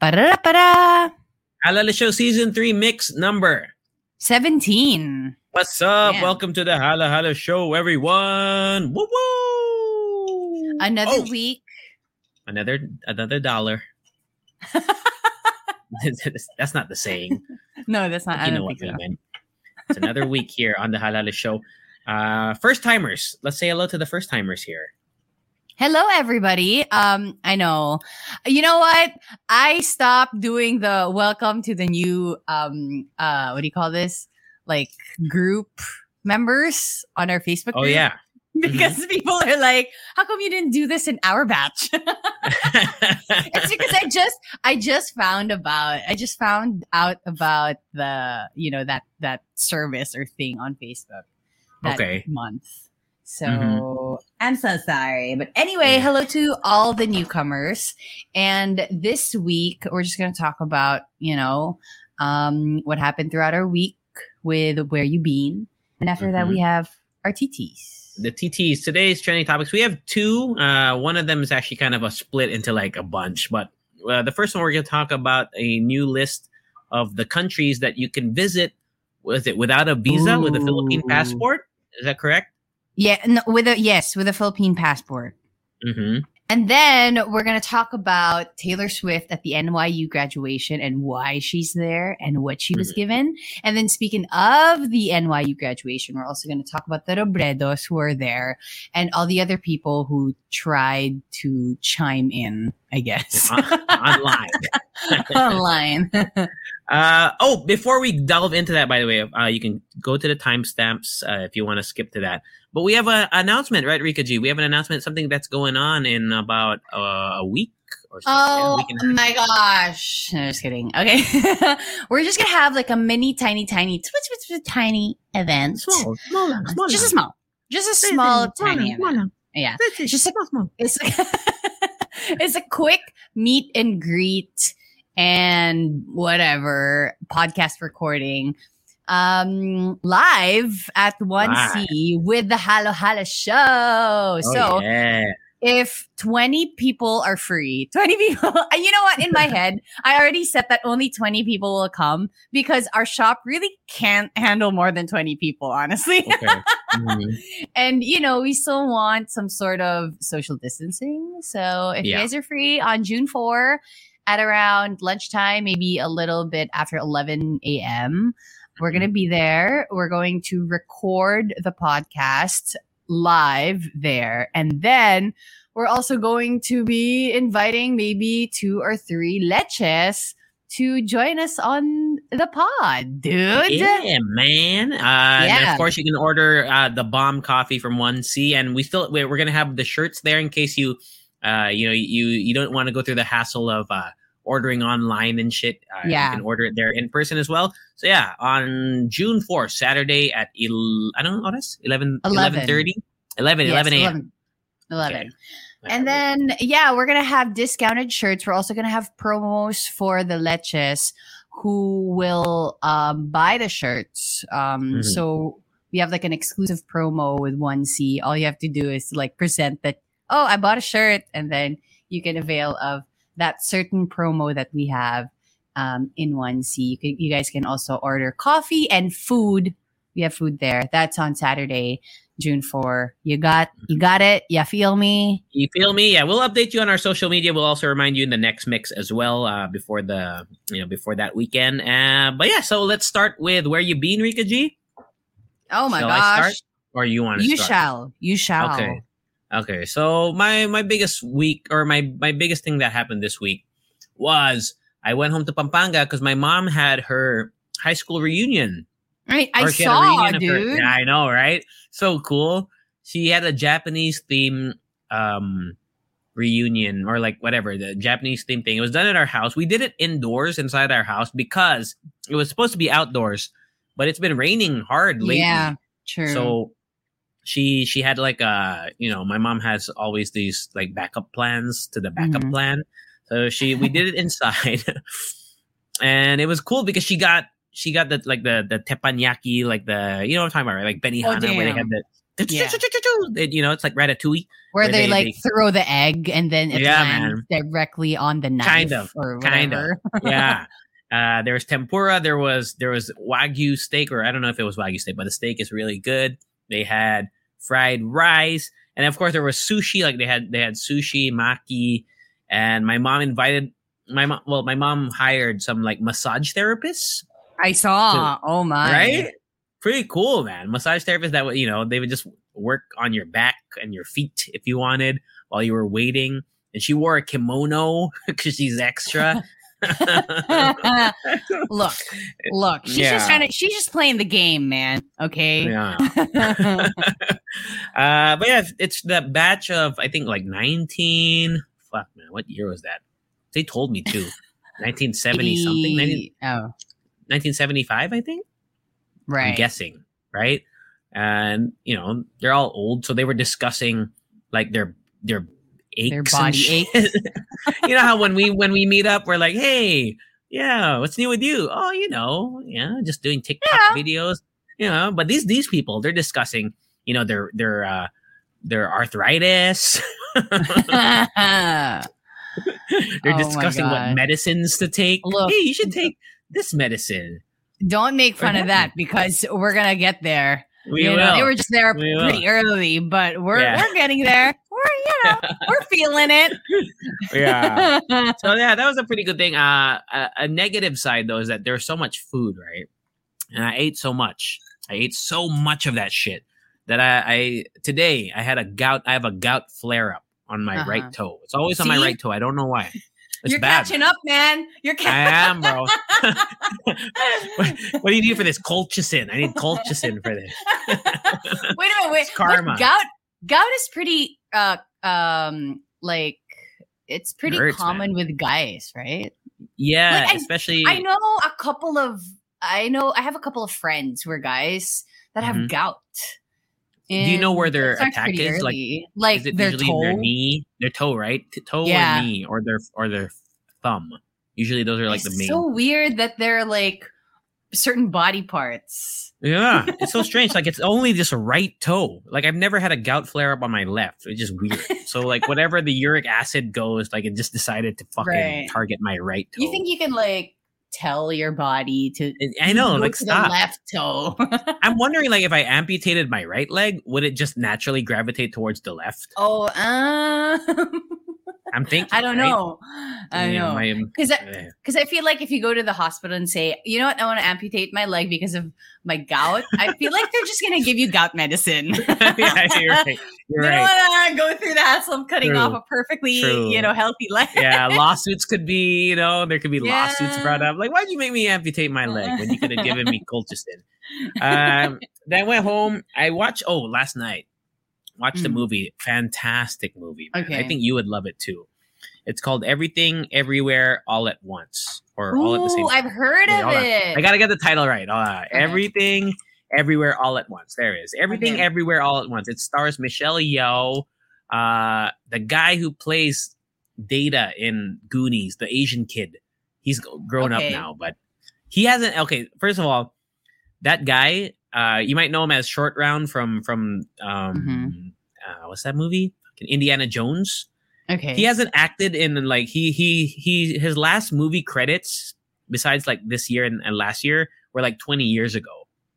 Para-para! Halo Halo Show Season 3 mix number. 17. What's up? Welcome to the Halo Halo Show, everyone. Woo woo! Another Oh, week. Another another dollar. That's not the saying. No, that's not. I you know what I so. It's another week here on the Halo Halo Show. Uh, first timers. Let's say hello to the first timers here. Hello, everybody. Um, I know. You know what? I stopped doing the welcome to the new um uh what do you call this? Like group members on our Facebook Oh group. yeah. Because people are like, how come you didn't do this in our batch? it's because I just I just found about I just found out about the you know that that service or thing on Facebook that Okay. month. So Mhm. I'm so sorry. But anyway, hello to all the newcomers. And this week we're just gonna talk about, you know, um what happened throughout our week with where you been. And after that Mhm. we have our TTs. the TTs. Today's trending topics. We have two. Uh, one of them is actually kind of a split into like a bunch. But uh, the first one we're going to talk about a new list of the countries that you can visit. Was it without a visa with a Philippine passport? Is that correct? Yeah, no, with a yes, with a Philippine passport. Mm-hmm. And then we're going to talk about Taylor Swift at the NYU graduation and why she's there and what she was Mhm. given. And then speaking of the NYU graduation, we're also going to talk about the Robredos who are there and all the other people who tried to chime in, I guess, Online. online. Uh, oh, before we delve into that, by the way, uh, you can go to the timestamps uh, if you want to skip to that. But we have an announcement, right, Rica G? We have an announcement, something that's going on in about uh, a week or so. Oh week and a half. my gosh. No, just kidding. Okay. We're just going to have like a mini, tiny, tiny, tiny event. Small, small, small. Just a small, just a small, tiny event. Yeah. Just a, it's, it's a quick meet and greet and whatever podcast recording um live at 1C with the Halo Halo show. Oh, so yeah. if 20 people are free, 20 people, and you know what? In my head, I already said that only 20 people will come because our shop really can't handle more than 20 people, honestly. Okay. Mhm. and, you know, we still want some sort of social distancing. So if Yeah. you guys are free on June 4 at around lunchtime, maybe a little bit after 11 a.m., we're Mm-hmm. going to be there. We're going to record the podcast live there. And then we're also going to be inviting maybe two or three leches to join us on the pod, dude. Yeah, man. Uh, And Yeah. of course, you can order uh, the bomb coffee from One C, and we still we're, we're gonna have the shirts there in case you, uh, you know, you you don't want to go through the hassle of uh, ordering online and shit. Uh, Yeah. you can order it there in person as well. So yeah, on June fourth, Saturday at el- I don't know what is 11, 11. 11.30? 11, Yes, 11 a.m. 11. 11. Okay. And then, yeah, we're going to have discounted shirts. We're also going to have promos for the leches who will um, buy the shirts. Um, Mhm. So we have like an exclusive promo with 1C. All you have to do is like present that, oh, I bought a shirt. And then you can avail of that certain promo that we have um, in 1C. You, can, you guys can also order coffee and food. We have food there. That's on Saturday, June 4. You got, you got it. You feel me? You feel me? Yeah, we'll update you on our social media. We'll also remind you in the next mix as well uh, before the you know before that weekend. Uh, but yeah, so let's start with where you been, Rica G. Oh my Shall gosh. Or you want to You start? shall. You shall. Okay. Okay. So my my biggest week or my my biggest thing that happened this week was I went home to Pampanga because my mom had her high school reunion. Right. I Or she had a saw, her- dude. Yeah, I know, right? So cool. She had a Japanese theme um reunion or like whatever the Japanese theme thing. It was done at our house. We did it indoors inside our house because it was supposed to be outdoors, but it's been raining hard lately. Yeah, true. So she she had like a you know my mom has always these like backup plans to the backup Mhm. plan. So she we did it inside, and it was cool because she got she got the like the the teppanyaki like the you know what I'm talking about right like Benihana where they had the Yeah. You know it's like ratatouille. where where they, they- like they- throw the egg and then it Yeah, lands directly on the knife Kind of, or kind of. yeah. Uh, there was tempura. There was there was wagyu steak, or I don't know if it was wagyu steak, but the steak is really good. They had fried rice, and of course there was sushi. Like they had they had sushi, maki, and my mom invited my mom. Well, my mom hired some like massage therapists, I saw. oh my! right? Pretty cool, man. Massage therapists that would you know they would just work on your back and your feet if you wanted while you were waiting. And she wore a kimono because she's extra. look, look. She's Yeah. just trying to. She's just playing the game, man. Okay. Yeah. uh, but yeah, it's- the batch of I think like nineteen. Fuck man, what year was that? They told me too. 1970 something, 19, Oh, 1975, I think. Right. I'm right. guessing, right? And you know they're all old, so they were discussing like their their aches, Their body shit. you know how when we when we meet up, we're like, hey, yeah, what's new with you? Oh, you know, yeah, just doing TikTok videos, you know. But these these people, they're discussing, you know, their their uh their arthritis. they're Oh discussing what medicines to take. Look. hey, you should take this medicine. Don't make fun of that because we're gonna get there. We you will. know, they were just there We will. pretty early, but we're Yeah. we're getting there. We're you know we're feeling it. yeah. so yeah, that was a pretty good thing. Uh, a, a negative side though is that there's so much food, right? And I ate so much. I ate so much of that shit that I, I today I had a gout. I have a gout flare up on my Uh-huh. right toe. It's always on my right toe. I don't know why. It's You're bad. catching up, man. You're I catching. am, bro. what, what do you need for this colchicine? I need colchicine for this. wait a minute, wait. It's karma. But gout gout is pretty uh um like it's pretty Hurts, common with guys, right? Yeah, Like, I- especially I know a couple of I know I have a couple of friends who are guys that have Mhm. gout. Do you know where their attack is? Like, early. like is it their usually toe. their knee, their toe, right? Toe Yeah. or knee, or their or their thumb. Usually, those are like it's the main. so weird that they're like certain body parts. Yeah, it's so strange. Like it's only this right toe. Like I've never had a gout flare up on my left. It's just weird. So like whatever the uric acid goes, like it just decided to fucking Right. target my right toe. You think you can like tell your body to I know, like to stop. the left toe. I'm wondering like if I amputated my right leg, would it just naturally gravitate towards the left? oh, um, I'm thinking. I don't right? know. I Yeah, know. Because because I feel like if you go to the hospital and say, you know what, I want to amputate my leg because of my gout, I feel like they're just gonna give you gout medicine. yeah, you're right. You're you right. don't want to go through the hassle of cutting True. off a perfectly, True. you know, healthy leg. yeah, lawsuits could be, you know, there could be lawsuits brought up. Like, why'd you make me amputate my leg when you could have given me colchicine? Um, then I went home. I watched, oh, last night, watched the Mm. movie. Fantastic movie. man. I think you would love it too. It's called Everything, Everywhere, All at Once, or All at the Same Ooh, I've heard Wait, of on. it. I gotta get the title right. Uh, Okay. Everything, Everywhere, All at Once. There it is. Everything, Okay. Everywhere, All at Once. It stars Michelle Yeoh, uh, the guy who plays Data in Goonies, the Asian kid. He's grown Okay. up now, but he hasn't. Okay, first of all, that guy, uh, you might know him as Short Round from from um, Mm-hmm. uh, what's that movie? Indiana Jones okay. he hasn't acted in like he he he his last movie credits besides like this year and, and last year were like 20 years ago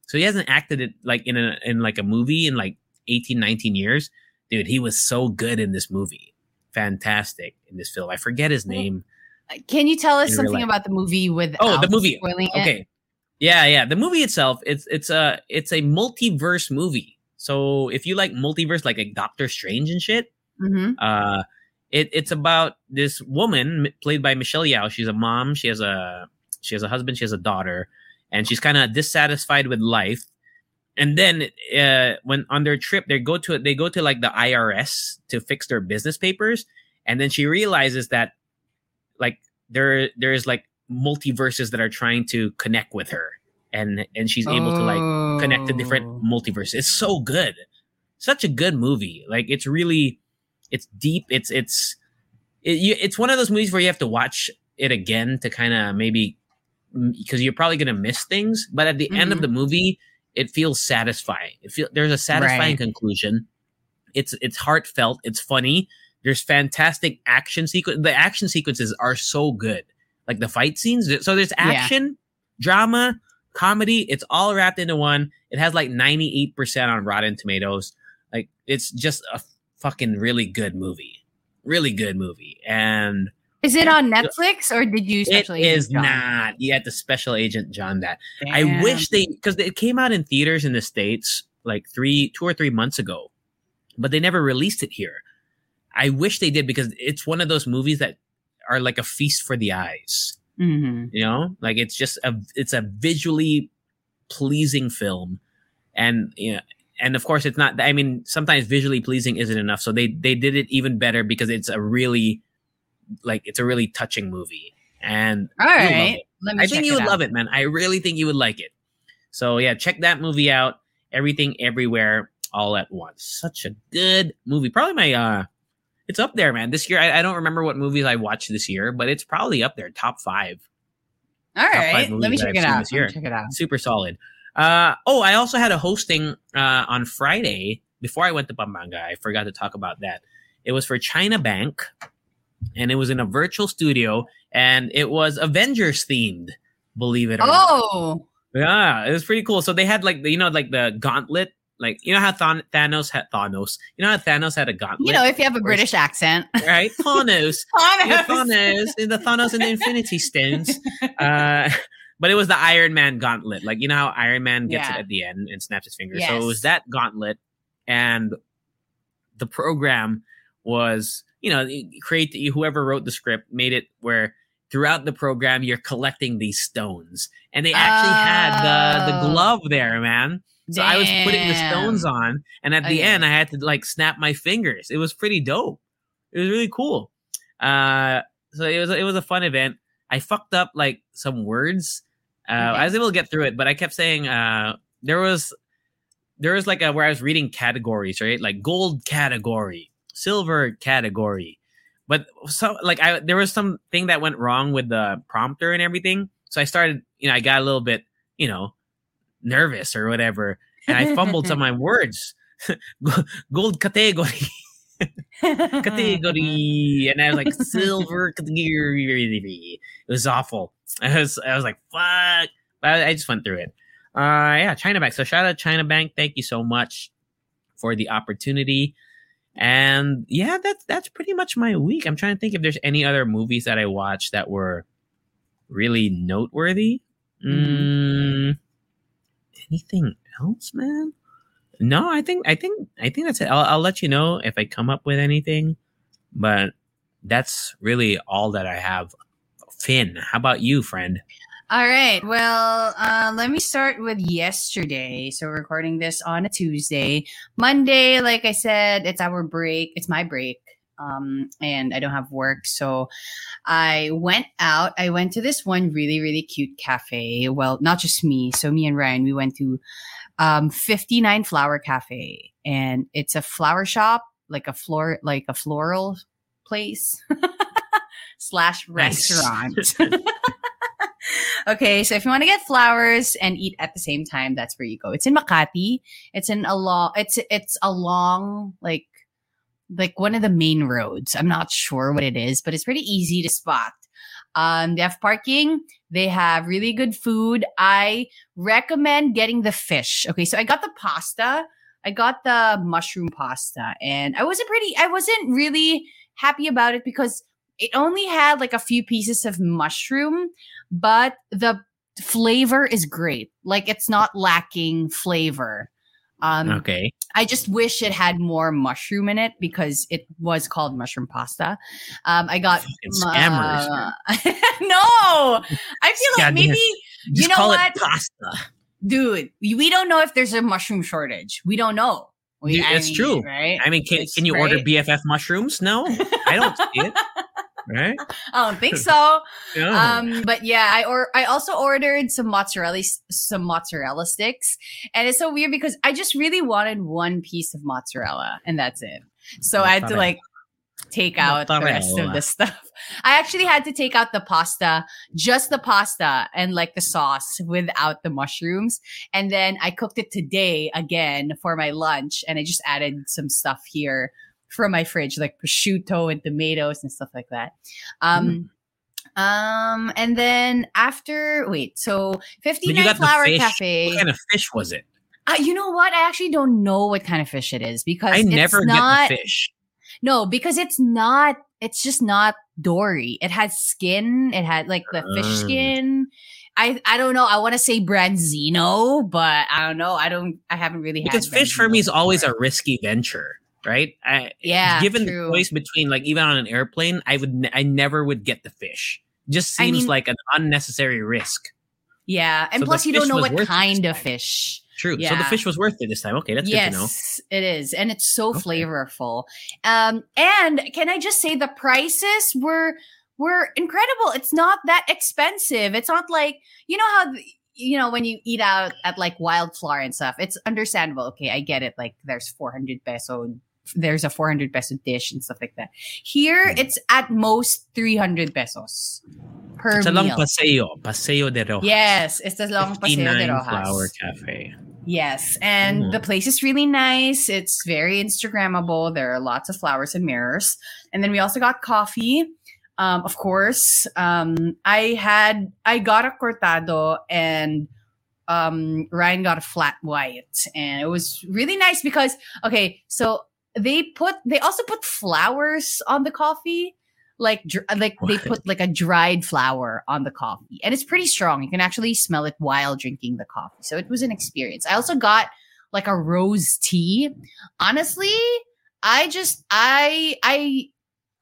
so he hasn't acted it like in a in like a movie in like 18 19 years dude he was so good in this movie fantastic in this film i forget his name Can you tell us something about the movie with Oh, the movie. spoiling it? Yeah yeah the movie itself it's it's a it's a multiverse movie so if you like multiverse like, like doctor strange and shit Mhm. uh it, it's about this woman played by Michelle Yeoh. She's a mom. She has a she has a husband. She has a daughter, and she's kind of dissatisfied with life. And then uh, when on their trip, they go to they go to like the IRS to fix their business papers, and then she realizes that like there there's like multiverses that are trying to connect with her. And and she's able to like connect to different Oh. multiverses. It's so good. Such a good movie. Like it's really it's deep. It's it's it, you, it's one of those movies where you have to watch it again to kind of maybe because you're probably gonna miss things. But at the end of Mhm. the movie it feels satisfying. It feel there's a satisfying Right. conclusion. It's it's heartfelt. It's funny. There's fantastic action sequence the action sequences are so good like the fight scenes. So there's Yeah. action drama comedy. It's all wrapped into one. It has like 98% on rotten tomatoes. Like it's just a fucking really good movie. Really good movie. And Is it on Netflix or did you it special Agent is John? not. Yet the special agent john that. I wish they because it came out in theaters in the states like three, two or three months ago, but they never released it here. I wish they did because it's one of those movies that are like a feast for the eyes. Mhm. You know, like it's just a it's a visually pleasing film, and you know, and of course it's not. I mean, sometimes visually pleasing isn't enough, so they they did it even better because it's a really like it's a really touching movie, and All right. it. Let me I think you would out. love it, man. I really think you would like it. So yeah, check that movie out. Everything, everywhere, all at once. Such a good movie. Probably my uh, it's up there, man. This year, I, I don't remember what movies I watched this year, but it's probably up there, top five. All five right. movies Let me check it out. this year. check it out. Super solid. Uh oh, I also had a hosting uh on Friday before I went to Pampanga. I forgot to talk about that. It was for China Bank, and it was in a virtual studio, and it was Avengers themed. Believe it or not. Oh, Yeah, it was pretty cool. So they had like the, you know like the gauntlet, like you know how Thon- Thanos had Thanos. You know how Thanos had a gauntlet, you know, if you have a British accent. right? Thanos, Thanos, in the Thanos and the Infinity Stones. Uh, but it was the Iron Man gauntlet, like you know how Iron Man gets Yeah. it at the end and snaps his finger. So it was that gauntlet, and the program was you know create whoever wrote the script made it where throughout the program you're collecting these stones. And they actually had the the Oh. glove there man. So i was putting the stones on and at the Okay. end i had to like snap my fingers. It was pretty dope. It was really cool. Uh so it was it was a fun event. I fucked up like some words. Uh Okay. i was able to get through it but i kept saying uh there was there was like a where i was reading categories right? Like gold category silver category but so like I there was something that went wrong with the prompter and everything. So I started, you know, I got a little bit, you know, nervous or whatever, and I fumbled some of my words. Gold category, category, and I was like silver category. It was awful. I was I was like fuck. But I, I just went through it. Uh, yeah, China Bank. So shout out China Bank. Thank you so much for the opportunity. And yeah, that's that's pretty much my week. I'm trying to think if there's any other movies that I watched that were really noteworthy. Mm, anything else, man? No, I think I think I think that's it. I'll, I'll let you know if I come up with anything, but that's really all that I have. Finn, how about you, friend? All right. Well, uh, let me start with yesterday. So, recording this on a Tuesday. Monday, like I said, it's our break. It's my break. Um, and I don't have work. So, I went out. I went to this one really, really cute cafe. Well, not just me. So, me and Ryan, we went to um, 59 Flower Cafe. And it's a flower shop, like a floor, like a floral place slash Nice. restaurant. okay, so if you want to get flowers and eat at the same time, that's where you go. It's in Makati. It's in a long. It's it's along like like one of the main roads. I'm not sure what it is, but it's pretty easy to spot. Um, they have parking. They have really good food. I recommend getting the fish. Okay, so I got the pasta. I got the mushroom pasta, and I wasn't pretty. I wasn't really happy about it because it only had like a few pieces of mushroom, but the flavor is great. Like it's not lacking flavor. Um, Okay, I just wish it had more mushroom in it because it was called mushroom pasta. Um, I got Fucking scammers. uh, no, I feel like maybe you know what? pasta. dude, we don't know if there's a mushroom shortage. We don't know. We, Dude, it's mean, true. right? I mean, can It's can you order. BFF mushrooms? No, I don't see it. Right? I don't think so. Yeah. Um, but yeah, I or I also ordered some mozzarella some mozzarella sticks, and it's so weird because I just really wanted one piece of mozzarella, and that's it. So I had to like take out the rest of the stuff. I actually had to take out the pasta, just the pasta and like the sauce without the mushrooms. And then I cooked it today again for my lunch and I just added some stuff here from my fridge, like prosciutto and tomatoes and stuff like that. Um, um, and then after, wait, so But you 59 Flower. Cafe. What kind of fish was it? Uh, you know what? I actually don't know what kind of fish it is because I it's never not, get the fish. No, because it's not. It's just not dory. It had skin. It had like the fish Mm. skin. I I don't know. I want to say branzino, but I don't know. I don't. I haven't really Because had fish for me is always a risky venture, right? I, Yeah, Given true. the choice between like even on an airplane, I would I never would get the fish. Just I seems mean- like an unnecessary risk. yeah, and So plus you don't know what kind of fish. True. So the fish was worth it this time. Okay, that's good to know. yes, it is, and it's so Okay. flavorful. Um, and can I just say the prices were were incredible. It's not that expensive. It's not like you know how the- you know when you eat out at like Wildflower and stuff. It's understandable. Okay, I get it. Like there's 400 peso. There's a 400 peso dish and stuff like that. Here, Mm. it's at most 300 pesos per It's a long meal. paseo. Paseo de Roxas. Yes, it's a long paseo de 59 Roxas. Flower Cafe. Yes, and Mm. the place is really nice. It's very Instagrammable. There are lots of flowers and mirrors. And then we also got coffee. Um, of course, um, I had I got a cortado and um, Ryan got a flat white, and it was really nice because okay, so they put they also put flowers on the coffee. Like, dr- like they put like a dried flower on the coffee, and it's pretty strong. You can actually smell it while drinking the coffee. So it was an experience. I also got like a rose tea. Honestly, I just I I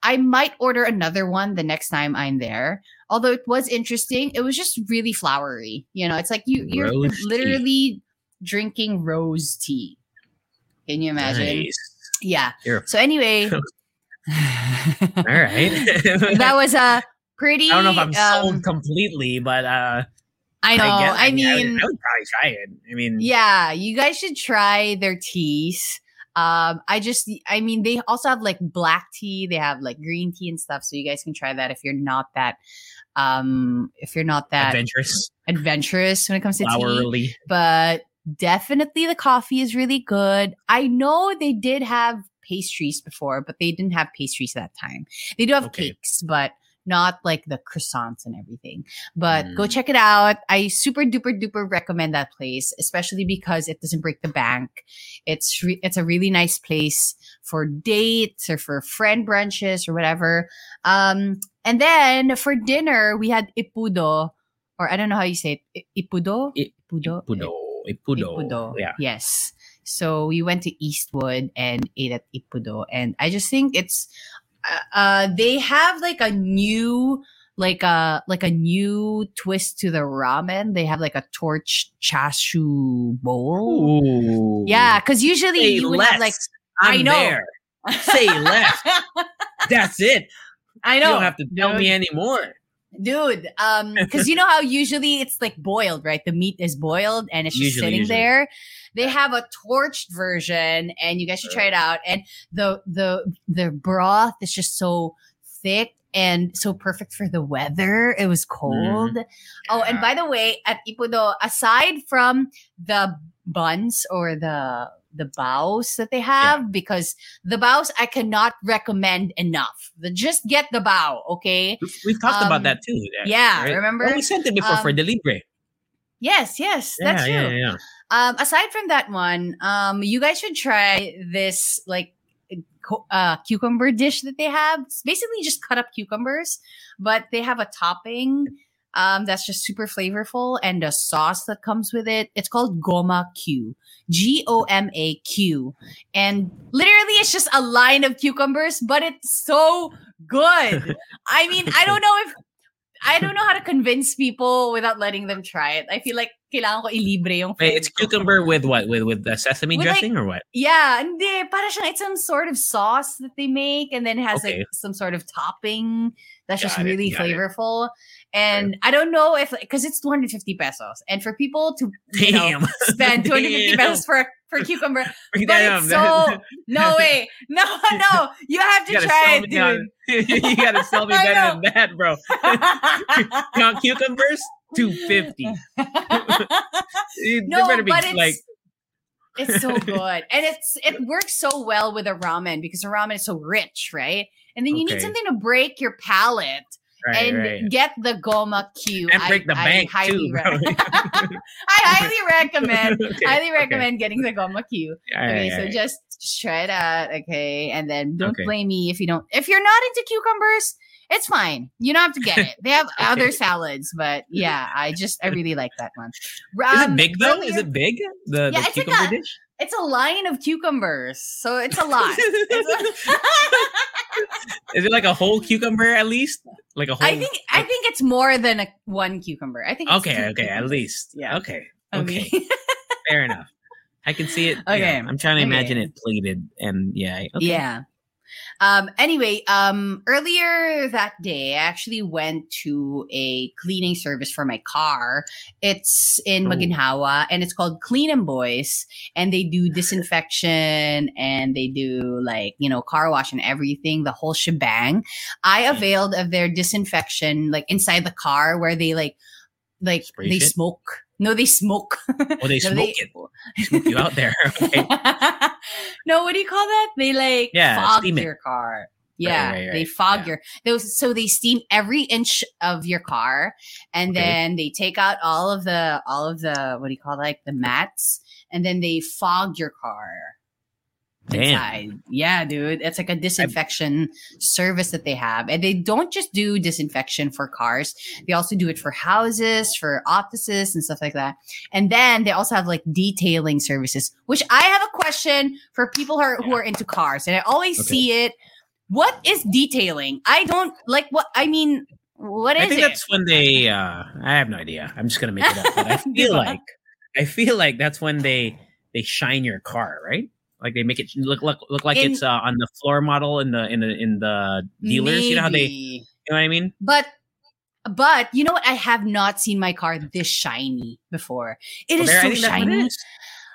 I might order another one the next time I'm there. Although it was interesting, it was just really flowery. You know, it's like you you're Rose tea. literally drinking rose tea. Can you imagine? Nice. Yeah. You're- So anyway, All right. that was a pretty. I don't know if I'm um, sold completely, but uh, I know. I, guess, I, I mean, I would, I would probably try it. I mean, yeah, you guys should try their teas. Um, I just, I mean, they also have like black tea. They have like green tea and stuff. So you guys can try that if you're not that, um, if you're not that adventurous, adventurous when it comes to tea. flowery. But definitely the coffee is really good. I know they did have pastries before, but they didn't have pastries that time. They do have Okay. cakes, but not like the croissants and everything. But go Mm. check it out. I super duper duper recommend that place, especially because it doesn't break the bank. It's re- it's a really nice place for dates or for friend brunches or whatever. Um, and then for dinner we had Ippudo, or I don't know how you say it. I- Ippudo. I- Ippudo. Ippudo. Ippudo. Ippudo. Yeah. Yes. So we went to Eastwood and ate at Ippudo, and I just think it's uh, uh they have like a new like a like a new twist to the ramen. They have like a torch chashu bowl. Ooh. Yeah, because usually Say you would less. have like I'm I know. there. Say less. That's it. I know. You don't have to tell dude. me anymore. Dude, um, because you know how usually it's like boiled, right? The meat is boiled and it's just Usually, sitting usually. there. They have a torched version, and you guys should try it out. And the the the broth is just so thick and so perfect for the weather. It was cold. Oh, and by the way, at Ippudo, aside from the buns or the the bows that they have, because the bows I cannot recommend enough. The, just get the bow, okay? We've, talked Um, about that too. yeah, right? remember? Well, we sent it before for Um, Delibre. Yes, yes, Yeah, that's true. yeah, yeah. Um, aside from that one, um, you guys should try this like uh, cucumber dish that they have. It's basically just cut up cucumbers, but they have a topping um, that's just super flavorful and the sauce that comes with it. It's called Goma Q, G O M A Q, and literally it's just a line of cucumbers, but it's so good. I mean, I don't know if I don't know how to convince people without letting them try it. I feel like kailangan ko ilibre yung Wait, it's cucumber with what? With with the sesame With, like, dressing or what? Yeah, hindi. Para siyang it's some sort of sauce that they make and then it has Okay. like some sort of topping that's just Got it, really flavorful. it. And I don't know if because it's 250 pesos. And for people to you know, spend 250 pesos for for cucumber, but Damn, it's so no way. No, no. You have to You try it, dude. you gotta sell me better than that, bro. Now, cucumbers, two fifty. no, better be but it's like it's so good, and it's it works so well with a ramen because a ramen is so rich, right? And then you need something to break your palate right, and right. get the Goma Q. and break the I, bank I highly too, re- I highly recommend. Okay, highly okay. recommend getting the Goma Q. All Okay, so right. just, just try it out, okay? And then don't Okay. blame me if you don't. If you're not into cucumbers, it's fine. You don't have to get it. They have other salads, but yeah, I just I really like that one. Is Um, it big though? Is it big? The, Yeah, the it's like cucumber a- dish? It's a line of cucumbers, so it's a lot. It's a- Is it like a whole cucumber at least? Like a whole? I think I think it's more than a one cucumber. I think. It's Okay, okay, at least. Yeah. Okay. I Okay. Fair enough. I can see it. Okay, Yeah, I'm trying to imagine it plated, and yeah. Okay. Yeah. Um, anyway, um, earlier that day, I actually went to a cleaning service for my car. It's in Oh. Maginhawa and it's called Clean and Boys. And they do disinfection and they do like, you know, car wash and everything, the whole shebang. I Mm. availed of their disinfection, like inside the car where they like, like Spray they shit? smoke. No, they smoke. Oh, they No, smoke it. They smoke you out there. Okay. no, what do you call that? They like Yeah, fog steam it. your car. Yeah, right, they right. fog Yeah. your those so they steam every inch of your car and Okay. then they take out all of the all of the what do you call it, like the mats and then they fog your car. Damn. Yeah, dude. It's like a disinfection service that they have. And they don't just do disinfection for cars. They also do it for houses, for offices and stuff like that. And then they also have like detailing services, which I have a question for people who are, who are into cars. And I always Okay. see it. What is detailing? I don't like what I mean. What is I think it? that's when they. uh I have no idea. I'm just gonna make it up. I feel like, I feel like that's when they they shine your car, right? Like they make it look look look like In- it's uh, on the floor model in the in the in the dealers. You know how they, you know what I mean? But but you know what? I have not seen my car this shiny before. It Well, is there, so think that's what it shiny. is.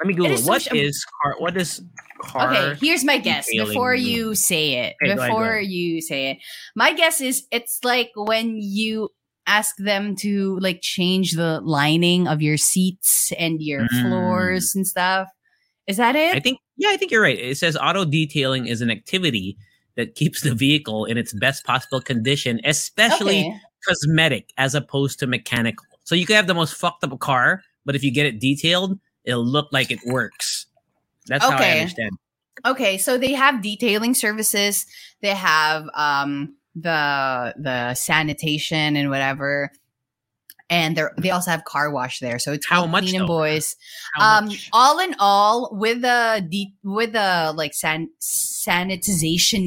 Let me Google. is so sh- is car? What is car? Okay, here's my guess before you say it. Okay, go ahead, go before ahead. you say it. My guess is it's like when you ask them to like change the lining of your seats and your Mm. floors and stuff. Is that it? I think yeah, I think you're right. It says auto detailing is an activity that keeps the vehicle in its best possible condition, especially Okay. cosmetic as opposed to mechanical. So you could have the most fucked up car, but if you get it detailed, it'll look like it works. That's how I understand. Okay, so they have detailing services. They have um the the sanitation and whatever. And they they also have car wash there. So it's How much, Clean and? Boys. Um much? all in all with the de- with the like san- sanitization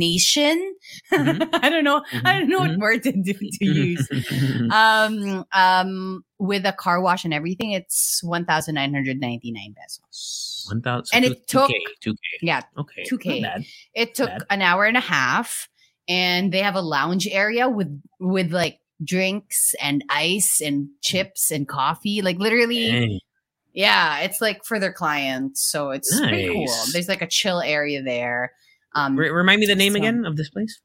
Mhm. i don't know i don't know Mhm. what word to, do, to use um um with a car wash and everything it's 1999 pesos One thousand and it took- two K. yeah Okay, 2K. it took an hour and a half and they have a lounge area with with like drinks and ice and chips and coffee like literally yeah, it's like for their clients, so it's pretty cool. There's like a chill area there. Um, Re- remind me the name so- again of this place.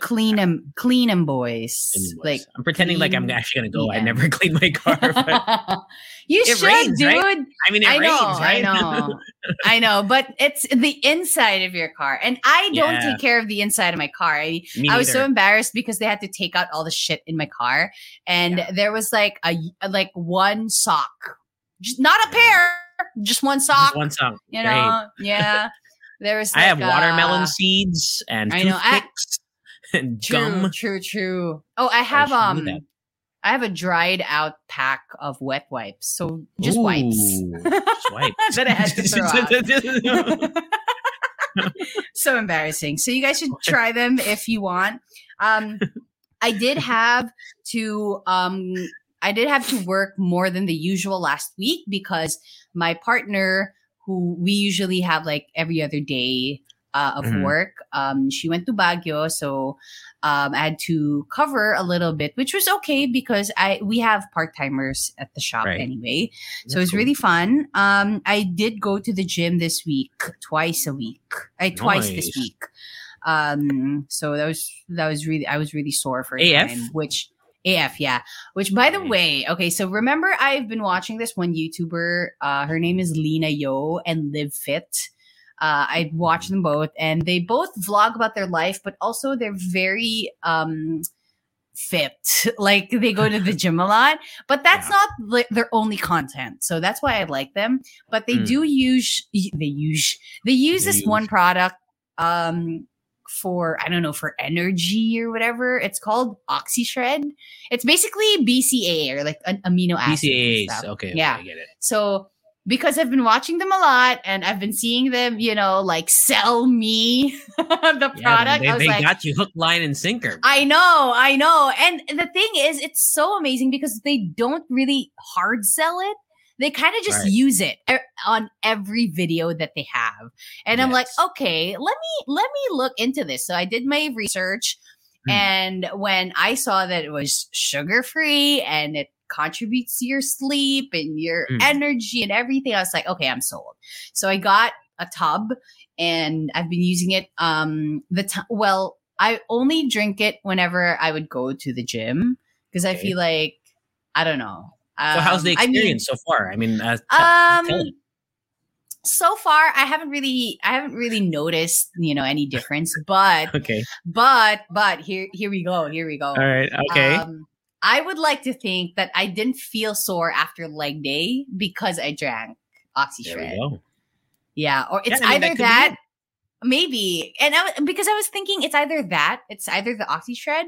Clean them, clean and boys. Like I'm pretending like I'm actually gonna go. I never clean my car. But, you should, rains, dude. right? I mean, it I know, rains, right? I know, I know. But it's the inside of your car, and I don't Yeah. take care of the inside of my car. I, I was so embarrassed because they had to take out all the shit in my car, and Yeah. there was like a like one sock, just, not a pair, just one sock. Just one sock. you Great. know, yeah. There was. I have like, watermelon uh, seeds and I know, I- toothpicks and True, gum. true, true. Oh, I have do um. I have a dried out pack of wet wipes, so just wipes. Just wipes. That I had to throw so embarrassing. So you guys should try them if you want. Um, I did have to um I did have to work more than the usual last week because my partner who we usually have like every other day uh, of Mhm. work um she went to Baguio so um I had to cover a little bit which was okay because I we have part-timers at the shop Right. anyway so That's it's cool. really fun um I did go to the gym this week twice a week I twice this week um so that was that was really I was really sore for a AF? time which AF, yeah. Which, by the way, okay, so remember I've been watching this one YouTuber. Uh, her name is Lena Yo and Live Fit. Uh, I watch them both, and they both vlog about their life, but also they're very um fit. Like they go to the gym a lot, but that's Yeah. not li- their only content. So that's why I like them. But they Mm. do use they use they use They this use. one product um for I don't know for energy or whatever. It's called OxyShred. It's basically BCA or like an amino acid. BCAAs. Okay, Yeah. okay, I get it. So because I've been watching them a lot and I've been seeing them, you know, like sell me the Yeah, product. they, they like, got you hook, line, and sinker. I know, I know. And the thing is, it's so amazing because they don't really hard sell it. They kind of just Right. use it on every video that they have. And I'm like, okay, let me let me look into this. So I did my research Hmm. and when I saw that it was sugar free and it contributes to your sleep and your Hmm. energy and everything, I was like, okay, I'm sold. So I got a tub and I've been using it. Um, the t- well, I only drink it whenever I would go to the gym because I feel like I don't know. So how's the Um, I mean, experience so far? I mean, uh, um, so far I haven't really, I haven't really noticed, you know, any difference. But, okay, but, but here, here we go. Here we go. all right, okay. Um, I would like to think that I didn't feel sore after leg day because I drank OxyShred. Yeah, or it's Yeah, I mean, either that, it. maybe, and I because I was thinking it's either that, it's either the OxyShred,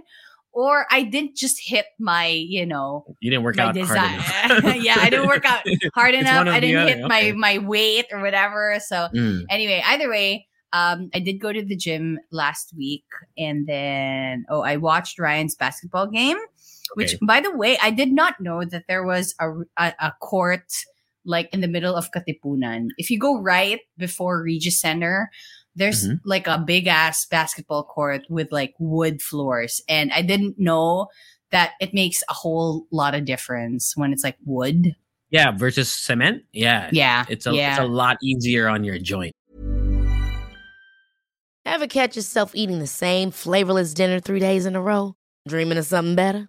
or I didn't just hit my, you know, You didn't work out hard enough. yeah, I didn't work out hard enough. I didn't other, hit my okay. my weight or whatever. So Mm, anyway, either way, um, I did go to the gym last week, and then oh, I watched Ryan's basketball game. Which, by the way, I did not know that there was a, a, a court like in the middle of Katipunan. If you go right before Regis Center, there's Mhm. like a big ass basketball court with like wood floors. And I didn't know that it makes a whole lot of difference when it's like wood. yeah, versus cement. Yeah, Yeah. It's a yeah. it's a lot easier on your joint. Ever catch yourself eating the same flavorless dinner three days in a row? Dreaming of something better?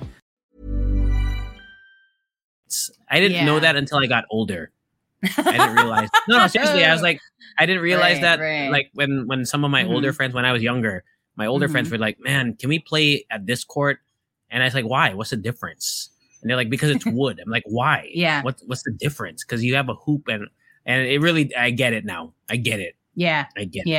I didn't know that until I got older. I didn't realize. No, no, seriously, I was like, I didn't realize Right, that. right. Like when when some of my older Mhm. friends, when I was younger, my older friends Mhm. were like, "Man, can we play at this court?" And I was like, "Why? What's the difference?" And they're like, "Because it's wood." I'm like, "Why? Yeah. What's what's the difference? Because you have a hoop and and it really, I get it now. I get it. yeah. I get it.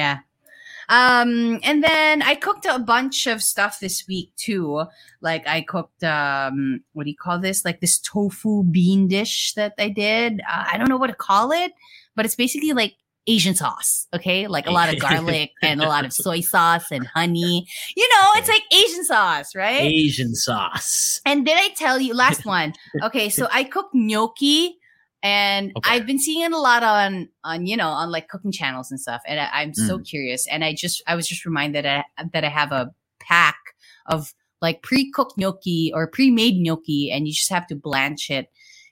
Um, and then I cooked a bunch of stuff this week too. Like I cooked, um, what do you call this? Like this tofu bean dish that I did. Uh, I don't know what to call it, but it's basically like Asian sauce. Okay. Like a lot of garlic and a lot of soy sauce and honey. You know, it's like Asian sauce, right? Asian sauce. And did I tell you last one? Okay, so I cooked gnocchi, and Okay. I've been seeing it a lot on on you know on like cooking channels and stuff. And I, I'm so Mm. curious, and I just I was just reminded that I, that I have a pack of like pre cooked gnocchi or pre made gnocchi, and you just have to blanch it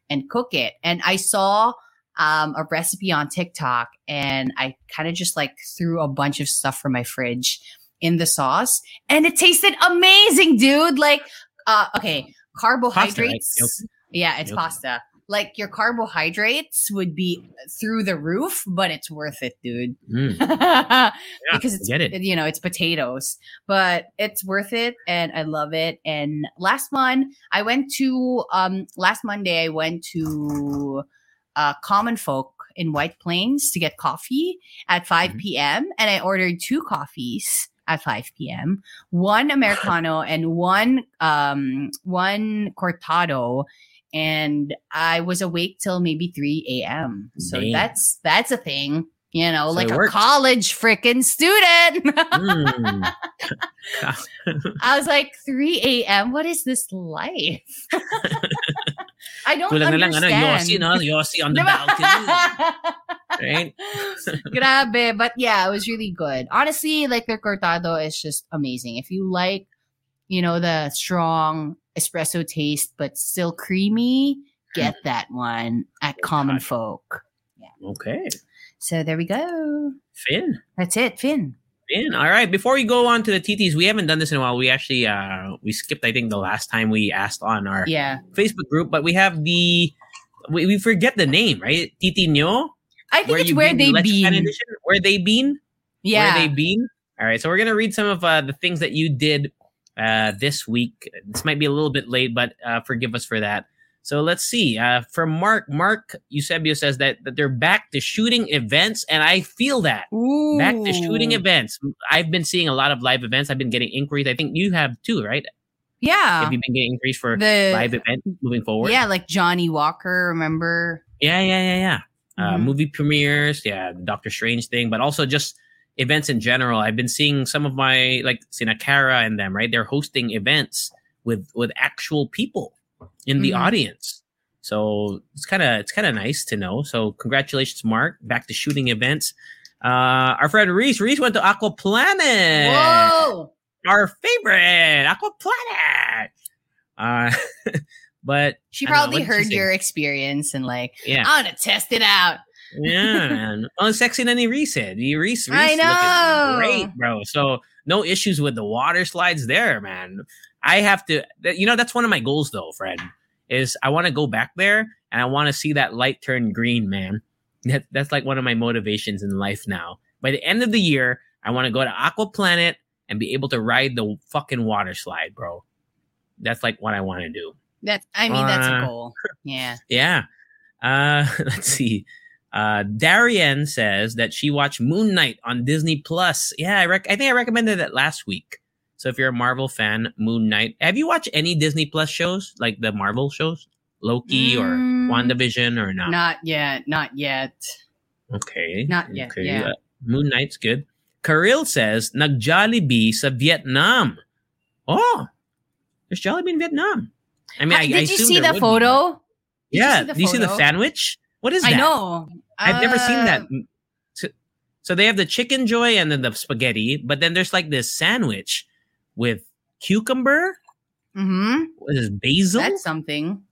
and cook it. And I saw um, a recipe on TikTok and I kind of just like threw a bunch of stuff from my fridge in the sauce and it tasted amazing, dude. Like, uh, okay, carbohydrates. Pasta, right? Yeah, it's pasta. Like your carbohydrates would be through the roof, but it's worth it, dude. Mm. because it's it. you know it's potatoes, but it's worth it, and I love it. And last one, I went to um last Monday I went to uh Common Folk in White Plains to get coffee at 5 Mhm. p.m. and I ordered two coffees at 5 p.m. One americano and one um one cortado and I was awake till maybe 3 a.m. So Damn. that's that's a thing. You know, So like a college freaking student. Mm. I was like, 3 a.m. What is this life? I don't Kulang na lang, ano, understand. Yossi, no? Yossi on the balcony. Right? Grabe. But yeah, it was really good. Honestly, like their cortado is just amazing. If you like, you know, the strong espresso taste, but still creamy, get that one at Common. Folk. Okay. So there we go. Finn. That's it, Finn. Finn. All right. Before we go on to the TTs, we haven't done this in a while. We actually uh we skipped, I think, the last time we asked on our Yeah. Facebook group, but we have the we, we forget the name, right? Titi Nyo? I think it's where Been, they been. Where they been? Yeah. Where they been? All right. So we're gonna read some of uh, the things that you did uh this week. This might be a little bit late, but uh forgive us for that. So let's see. Uh from Mark, Mark Eusebio says that, that they're back to shooting events, and I feel that. Ooh. Back to shooting events. I've been seeing a lot of live events. I've been getting inquiries. I think you have too, right? Yeah. Have you been getting inquiries for The live events moving forward? yeah, like Johnnie Walker. Remember? Yeah, yeah, yeah, yeah. Uh, Mhm. movie premieres, yeah, the Doctor Strange thing, but also just events in general. I've been seeing some of my like Sinakara and them, right? They're hosting events with with actual people in the Mhm. audience. So it's kind of it's kind of nice to know. So congratulations, Mark. Back to shooting events. Uh, our friend Reese. Reese went to Aqua Planet. Whoa! Our favorite Aqua Planet. Uh, but She know, probably she heard your experience and like, yeah. I want to test it out. Yeah, man. Oh, sexy than Reese said. Reese, Reese I know. great, bro. So no issues with the water slides there, man. I have to, you know, that's one of my goals though, friend, is I want to go back there and I want to see that light turn green, man. That, that's like one of my motivations in life now. By the end of the year, I want to go to Aqua Planet and be able to ride the fucking water slide, bro. That's like what I want to do. That's, I mean, that's Uh, a goal. Yeah. Yeah. Uh, let's see. Uh, Darian says that she watched Moon Knight on Disney Plus. Yeah, I, rec- I think I recommended that last week. So if you're a Marvel fan, Moon Knight. Have you watched any Disney Plus shows like the Marvel shows, Loki or Mm, WandaVision or not? Not yet. Not yet. Okay, Not yet, Okay. yeah. uh, Moon Knight's good. Karil says nag-Jollibee sa Vietnam. Oh, there's Jollibee in Vietnam. I mean, Ha- I, Did I you see the would be, but- photo? Did you yeah. see the Do you see the sandwich? What is that? I know. I've never seen that. Uh, So, so they have the chicken joy and then the spaghetti, but then there's like this sandwich with cucumber, Mm-hmm. what is basil, That's something.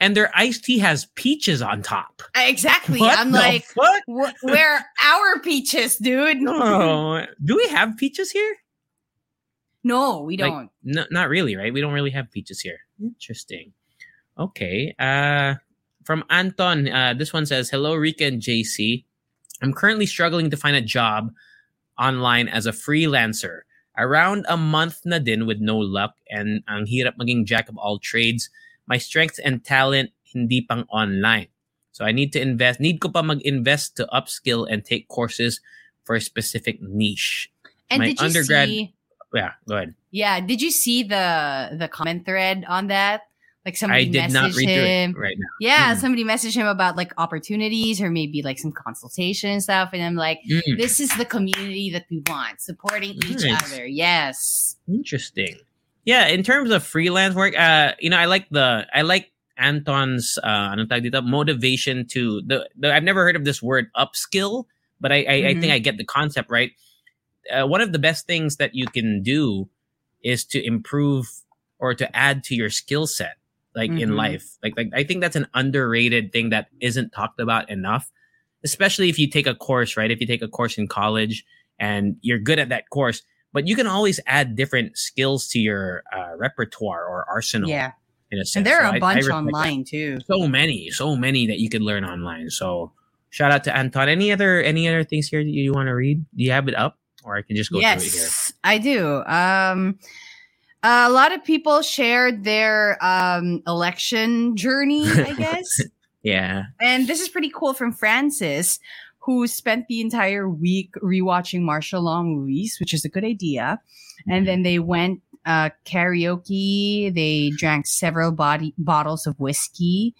and their iced tea has peaches on top. Exactly. What I'm the like, fuck? where are our peaches, dude? No. Do we have peaches here? No, we don't. No, not really, right? We don't really have peaches here. Interesting. Okay. Uh from Anton, uh, this one says, Hello, Rica and JC. I'm currently struggling to find a job online as a freelancer. Around a month na din with no luck and ang hirap maging jack of all trades. My strengths and talent hindi pang online. So I need to invest, need ko pa mag-invest to upskill and take courses for a specific niche. And my did you undergrad- see? Yeah, go ahead. Yeah, did you see the the comment thread on that? Like somebody messaged him. right now. Yeah, Mm. somebody messaged him about like opportunities or maybe like some consultation and stuff, and I'm like, Mm. this is the community that we want, supporting each other. Yes. Interesting. Yeah, in terms of freelance work, uh, you know, I like the I like Anton's uh dito, motivation to the, the I've never heard of this word upskill, but I I, I think I get the concept right. Uh, one of the best things that you can do is to improve or to add to your skill set, like in Mhm. life. Like like I think that's an underrated thing that isn't talked about enough. Especially if you take a course, right? If you take a course in college and you're good at that course, but you can always add different skills to your uh, repertoire or arsenal. Yeah. in a sense. And there So are I- a I bunch respect that online too. so many, so many that you could learn online. So shout out to Anton. Any other any other things here that you want to read? Do you have it up, or I can just go through it here? yes, I do. Um, a lot of people shared their um, election journey, I guess. Yeah, And this is pretty cool from Francis, who spent the entire week rewatching martial law movies, which is a good idea. And then they went uh, karaoke. They drank several body bottles of whiskey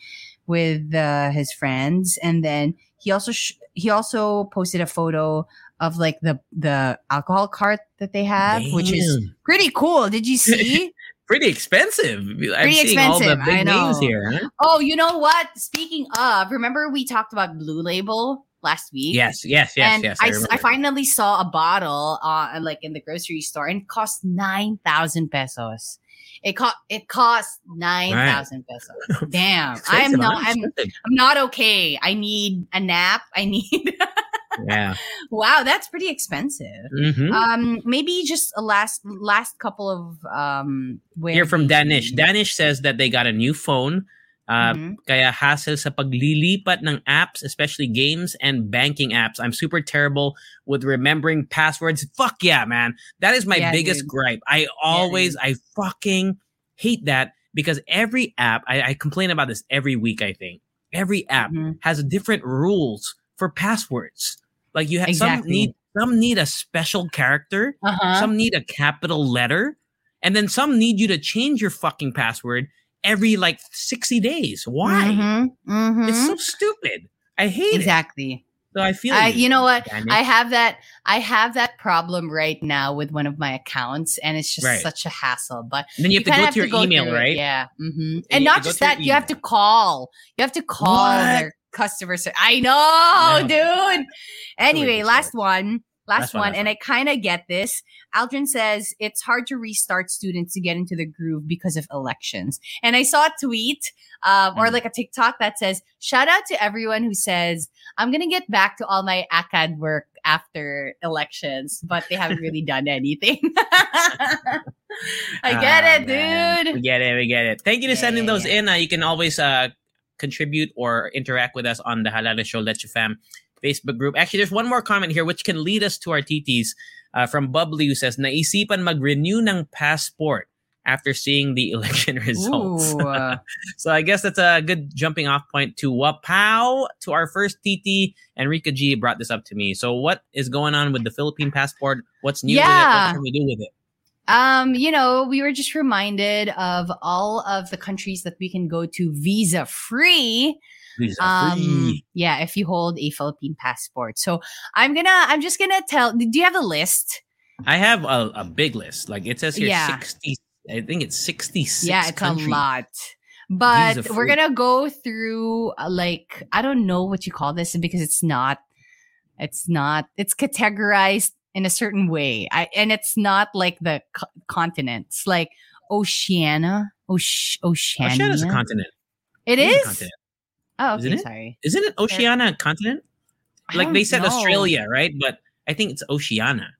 with uh, his friends, and then he also sh- he also posted a photo of like the the alcohol cart that they have, which is pretty cool. Did you see? pretty expensive. I'm Pretty all the expensive, big I know. here. Huh? oh, you know what? Speaking of, remember we talked about Blue Label last week? Yes, yes, yes, and yes. I, I, I finally saw a bottle uh like in the grocery store and it cost nine thousand pesos. It cost it cost nine thousand pesos. Damn, I'm not? I'm I'm not okay. I need a nap. I need yeah. wow, that's pretty expensive. Mhm. Um, maybe just a last last couple of um. Where Here from Danish. Danish says that they got a new phone. Uh, Mhm. Kaya hassle sa paglilipat ng apps, especially games and banking apps. I'm super terrible with remembering passwords. Fuck yeah, man. That is my Yeah, biggest dude. gripe. I always, I fucking hate that because every app, I, I complain about this every week, I think. Every app Mhm. has different rules for passwords. Like you have some need some need a special character Uh-huh. some need a capital letter, and then some need you to change your fucking password every like 60 days. Why? Mhm, mhm. It's so stupid. I hate exactly. it. So I feel I, you know what? I have that. I have that problem right now with one of my accounts, and it's just Right. such a hassle. But then you have to go to your go email, through right? Yeah. hmm you And not just that, you have to call. You have to call What? their customer service. I know, No. dude. Anyway, last one. Last, Last one, one, last and one. I kind of get this. Aldrin says it's hard to restart students to get into the groove because of elections. And I saw a tweet um, or Mm. like a TikTok that says, shout out to everyone who says, I'm going to get back to all my ACAD work after elections, but they haven't really done anything. I get Ah, it, man. We get it. We get it. Thank you to Yeah, sending yeah, those yeah. in. Uh, you can always uh, contribute or interact with us on the Halo Halo Show Leche Fam Facebook group. Actually, there's one more comment here which can lead us to our TTs uh, from Bubbly who says, Naisipan mag-renew ng passport after seeing the election results. Ooh, uh, So I guess that's a good jumping off point to Wapow, to our first TT. Enrica G brought this up to me. So what is going on with the Philippine passport? What's new? Yeah. What can we do with it? Um, you know, we were just reminded of all of the countries that we can go to visa free. Um, yeah, if you hold a Philippine passport. So I'm gonna, I'm just gonna tell. Do you have a list? I have a, a big list. Like it says here, Yeah. 60, I think it's 66 yeah, it's countries. a lot. But we're gonna go through uh, like I don't know what you call this because it's not, it's not, it's categorized in a certain way. I and it's not like the co- continents, like Oceania, Oce- Oceania. Oceania is a continent. It It is a continent. Oh, Isn't it? sorry. Isn't it Oceania a continent? Like they said know. Australia, right? But I think it's Oceania.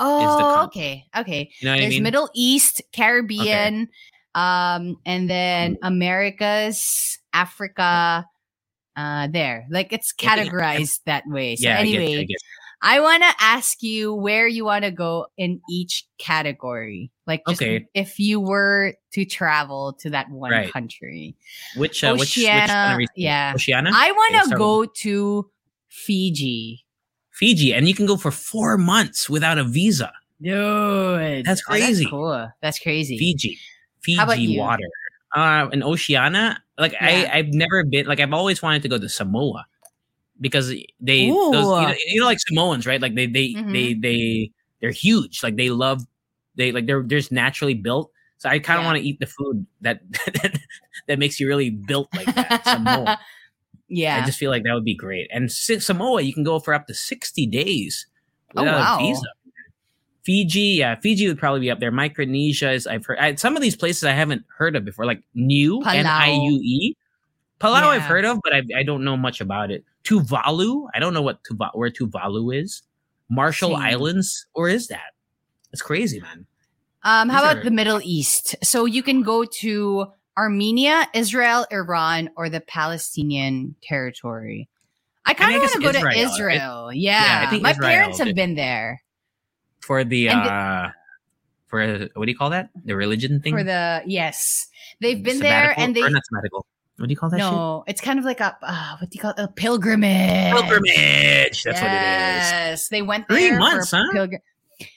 Oh, okay, okay. You know There's I mean? Middle East, Caribbean, um, and then Americas, Africa. Uh, there, like it's I categorized that way. So yeah, I anyway, I get. I want to ask you where you want to go in each category. Like, just Okay. if you were to travel to that one Right. country, Which, uh, which, which one Oceania, are we saying? yeah. Oceania? I want to go to Fiji. Fiji, and you can go for four months without a visa. Dude, That's Oh, crazy. cool. That's crazy. Fiji, Fiji water. Uh, in Oceania, like Yeah. I, I've never been. Like I've always wanted to go to Samoa because they, those, you, know, you know, like Samoans, right? Like they, they, Mhm. they, they, they're huge. Like they love, they like they're they're just naturally built. So I kind of Yeah. want to eat the food that that makes you really built like that. Samoa. yeah. I just feel like that would be great. And Samoa, you can go for up to 60 days Oh, wow. a visa. Fiji, yeah, Fiji would probably be up there. Micronesia is I've heard I, some of these places I haven't heard of before, like Palau. N I U E. Palau I've heard of, but I, I don't know much about it. Tuvalu, I don't know what Tuva, where Tuvalu is. Marshall Same. Islands, or is that? It's crazy, man. Um, how These about are- the Middle East? So you can go to Armenia, Israel, Iran, or the Palestinian territory. I kind of want to go to Israel, right? Yeah, Yeah, my Israel parents have did. been there For the And the- uh, for what do you call that? The religion thing. for the yes. They've been there, and they or not sabbatical. What do you call that? no, it's kind of like a uh, what do you call it? A pilgrimage. Pilgrimage. That's what it is. Yes, they went Three there for months, huh? pilgrim-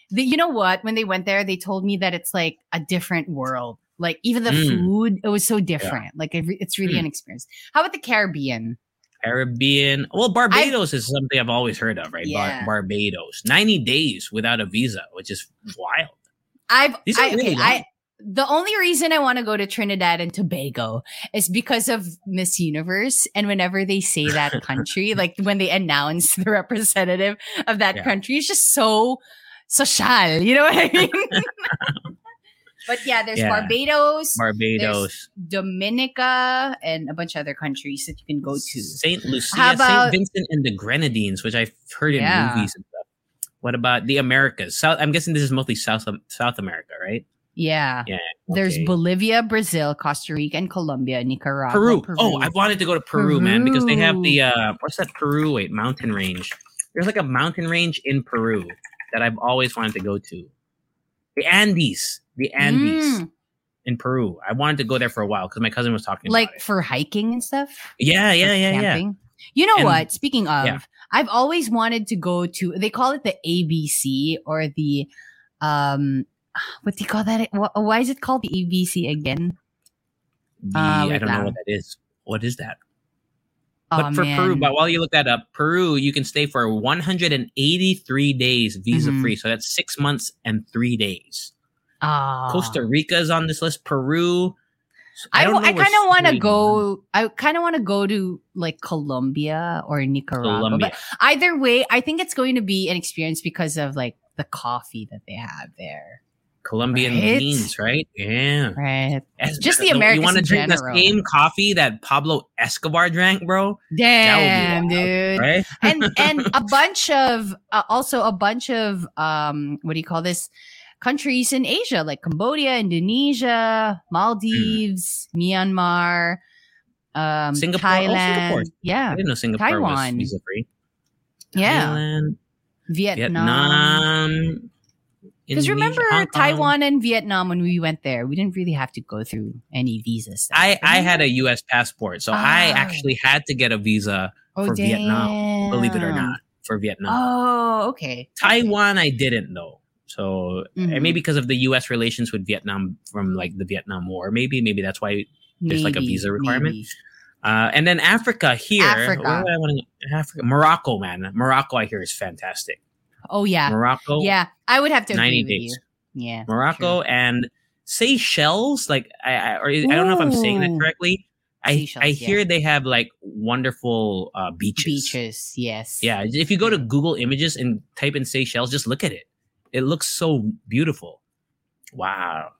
The, you know what? When they went there, they told me that it's like a different world. Like even the Mm. food, it was so different. Like it, it's really Mm. an experience. How about the Caribbean? Caribbean. Well, Barbados is something I've always heard of, right? Bar- Yeah. Barbados. 90 days without a visa, which is wild. I've These are I, really okay, long. I the only reason I want to go to Trinidad and Tobago is because of Miss Universe. And whenever they say that country, like when they announce the representative of that Yeah. country, it's just so social. You know what I mean? but yeah, there's Yeah. Barbados, Barbados. Dominica, and a bunch of other countries that you can go to. St. Lucia, How about- St. Vincent and the Grenadines, which I've heard in Yeah. movies and stuff. What about the Americas? South I'm guessing this is mostly South um, South America, right? Yeah. Yeah. There's. Bolivia, Brazil, Costa Rica, and Colombia, Nicaragua. Peru. Oh, I wanted to go to Peru, man, because they have the uh what's that Peru wait, mountain range. There's like a mountain range in Peru that I've always wanted to go to. The Andes. The Andes Mm, in Peru. I wanted to go there for a while because my cousin was talking like about it. for hiking and stuff. Yeah, yeah, yeah, yeah. You know And- what? Speaking of, yeah. I've always wanted to go to. They call it the ABC or the um, what do you call that? Wh- Why is it called the ABC again? The, Uh, I don't know what that is. What is that? Oh, But for Peru, but while you look that up, Peru, you can stay for 183 days visa Mm-hmm. free. So that's six months and three days. Ah. Costa Rica is on this list. Peru. I, w- I know where kind of want to go. I kind of want to go to like Colombia or Nicaragua. Colombia. But either way, I think it's going to be an experience because of like the coffee that they have there. Colombian Right? beans, right? Yeah. Right. As- Just the Americans You want to drink general. the same coffee that Pablo Escobar drank, bro? Damn, wild, dude. Right? and and a bunch of uh, also a bunch of um what do you call this countries in Asia like Cambodia, Indonesia, Maldives, Myanmar, um Singapore- oh, Singapore. Thailand, I yeah, didn't know Singapore Taiwan. was visa free. yeah, Thailand, Vietnam. Vietnam. Because remember Hong Kong. Taiwan and Vietnam when we went there, we didn't really have to go through any visas. stuff. I, I had a U.S. passport, so I Oh. actually had to get a visa oh, for Vietnam, believe it or not, for Vietnam. Oh, okay. Taiwan, I didn't know. So and Mhm. maybe because of the U.S. relations with Vietnam from like the Vietnam War, maybe maybe that's why. There's, like, a visa requirement? maybe. Uh, and then Africa here, Africa. where would I want to go? Africa, Morocco, man, Morocco, I hear is fantastic. Oh yeah, Morocco, yeah. I would have to agree 90 with days. you. Yeah, Morocco and Seychelles. Like I, I, or I don't know if I'm saying that correctly. I I yeah. hear they have like wonderful uh, beaches. beaches. Yes. Yeah, if you go to Google Images and type in Seychelles, just look at it. It looks so beautiful. Wow.